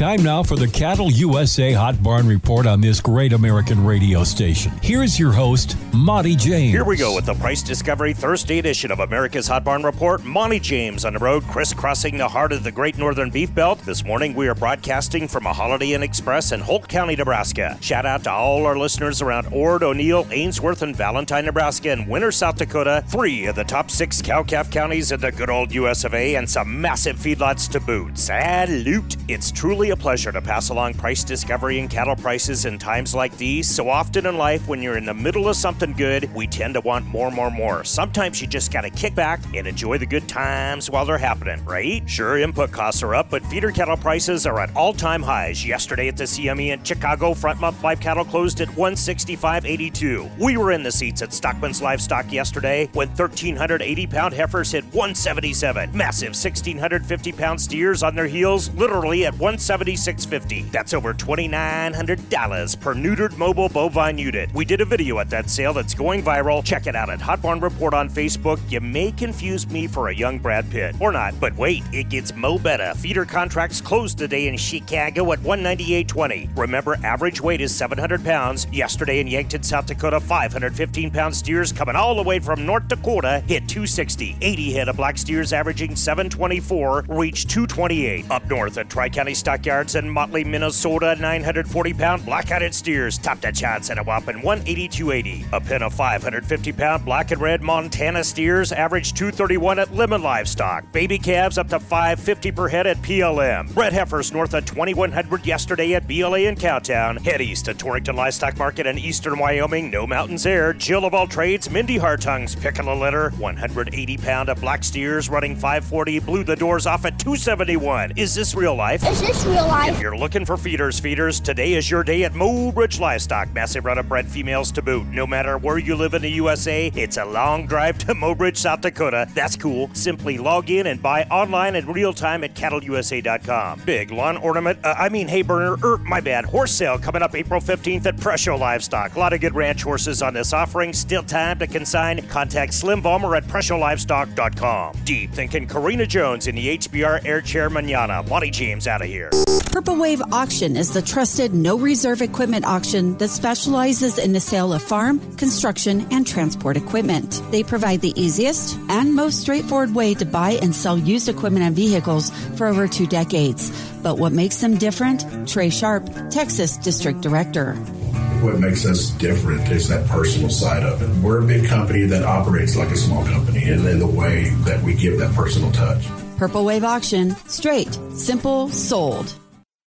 Time now for the Cattle USA Hot Barn Report on this great American radio station. Here's your host, Monte James. Here we go with the Price Discovery Thursday edition of America's Hot Barn Report. Monty James on the road, crisscrossing the heart of the Great Northern Beef Belt. This morning we are broadcasting from a Holiday Inn Express in Holt County, Nebraska. Shout out to all our listeners around Ord, O'Neill, Ainsworth, and Valentine, Nebraska, and Winner, South Dakota. Three of the top six cow calf counties in the good old US of A, and some massive feedlots to boot. Salute! It's truly a pleasure to pass along price discovery and cattle prices in times like these. So often in life, when you're in the middle of something good, we tend to want more, more, more. Sometimes you just gotta kick back and enjoy the good times while they're happening, right? Sure, input costs are up, but feeder cattle prices are at all time highs. Yesterday at the CME in Chicago, front month live cattle closed at 165.82. We were in the seats at Stockman's Livestock yesterday when 1,380 pound heifers hit 177. Massive 1,650 pound steers on their heels, literally at 176.50. That's over $2,900 per neutered mobile bovine unit. We did a video at that sale that's going viral. Check it out at Hot Barn Report on Facebook. You may confuse me for a young Brad Pitt. Or not, but wait, it gets mo better. Feeder contracts closed today in Chicago at 198.20. Remember, average weight is 700 pounds. Yesterday in Yankton, South Dakota, 515 pound steers coming all the way from North Dakota hit 260. 80 head of black steers averaging 724 reached 228. Up north at Tri County Stockyards in Motley, Minnesota, 940 pound black-headed steers topped a chance at a whopping 182.80. A pen of 550 pound black and red Montana steers averaged 231 at Lemmon Livestock. Baby calves up to 550 per head at PLM. Red heifers north of 2100 yesterday at BLA in Cowtown. Head east to Torrington Livestock Market in eastern Wyoming. No mountains there. Jill of all trades, Mindy Hartung's pick a litter. 180 pound of black steers running 540 blew the doors off at 271. Is this real life? Is this real life? If you're looking for feeders, feeders, today is your day at Mobridge Livestock. Massive run of bred females to boot. No matter where you live in the USA, it's a long drive to Mobridge, South Dakota. That's cool. Simply log in and buy online in real time at cattleusa.com. Big lawn ornament, uh, I mean hay burner, er, my bad, horse sale coming up April 15th at Presho Livestock. A lot of good ranch horses on this offering. Still time to consign. Contact Slim Vollmer at PreshoLivestock.com. Deep thinking Karina Jones in the HBR Air Chair Manana. Monte James out of here. Purple Wave Auction is the trusted no reserve equipment auction that specializes in the sale of farm, construction, and transport equipment. They provide the easiest and most straightforward way to buy and sell used equipment and vehicles for over two decades. But what makes them different? Trey Sharp, Texas District Director. What makes us different is that personal side of it. We're a big company that operates like a small company, and in the way that we give that personal touch. Purple Wave Auction, straight, simple, sold.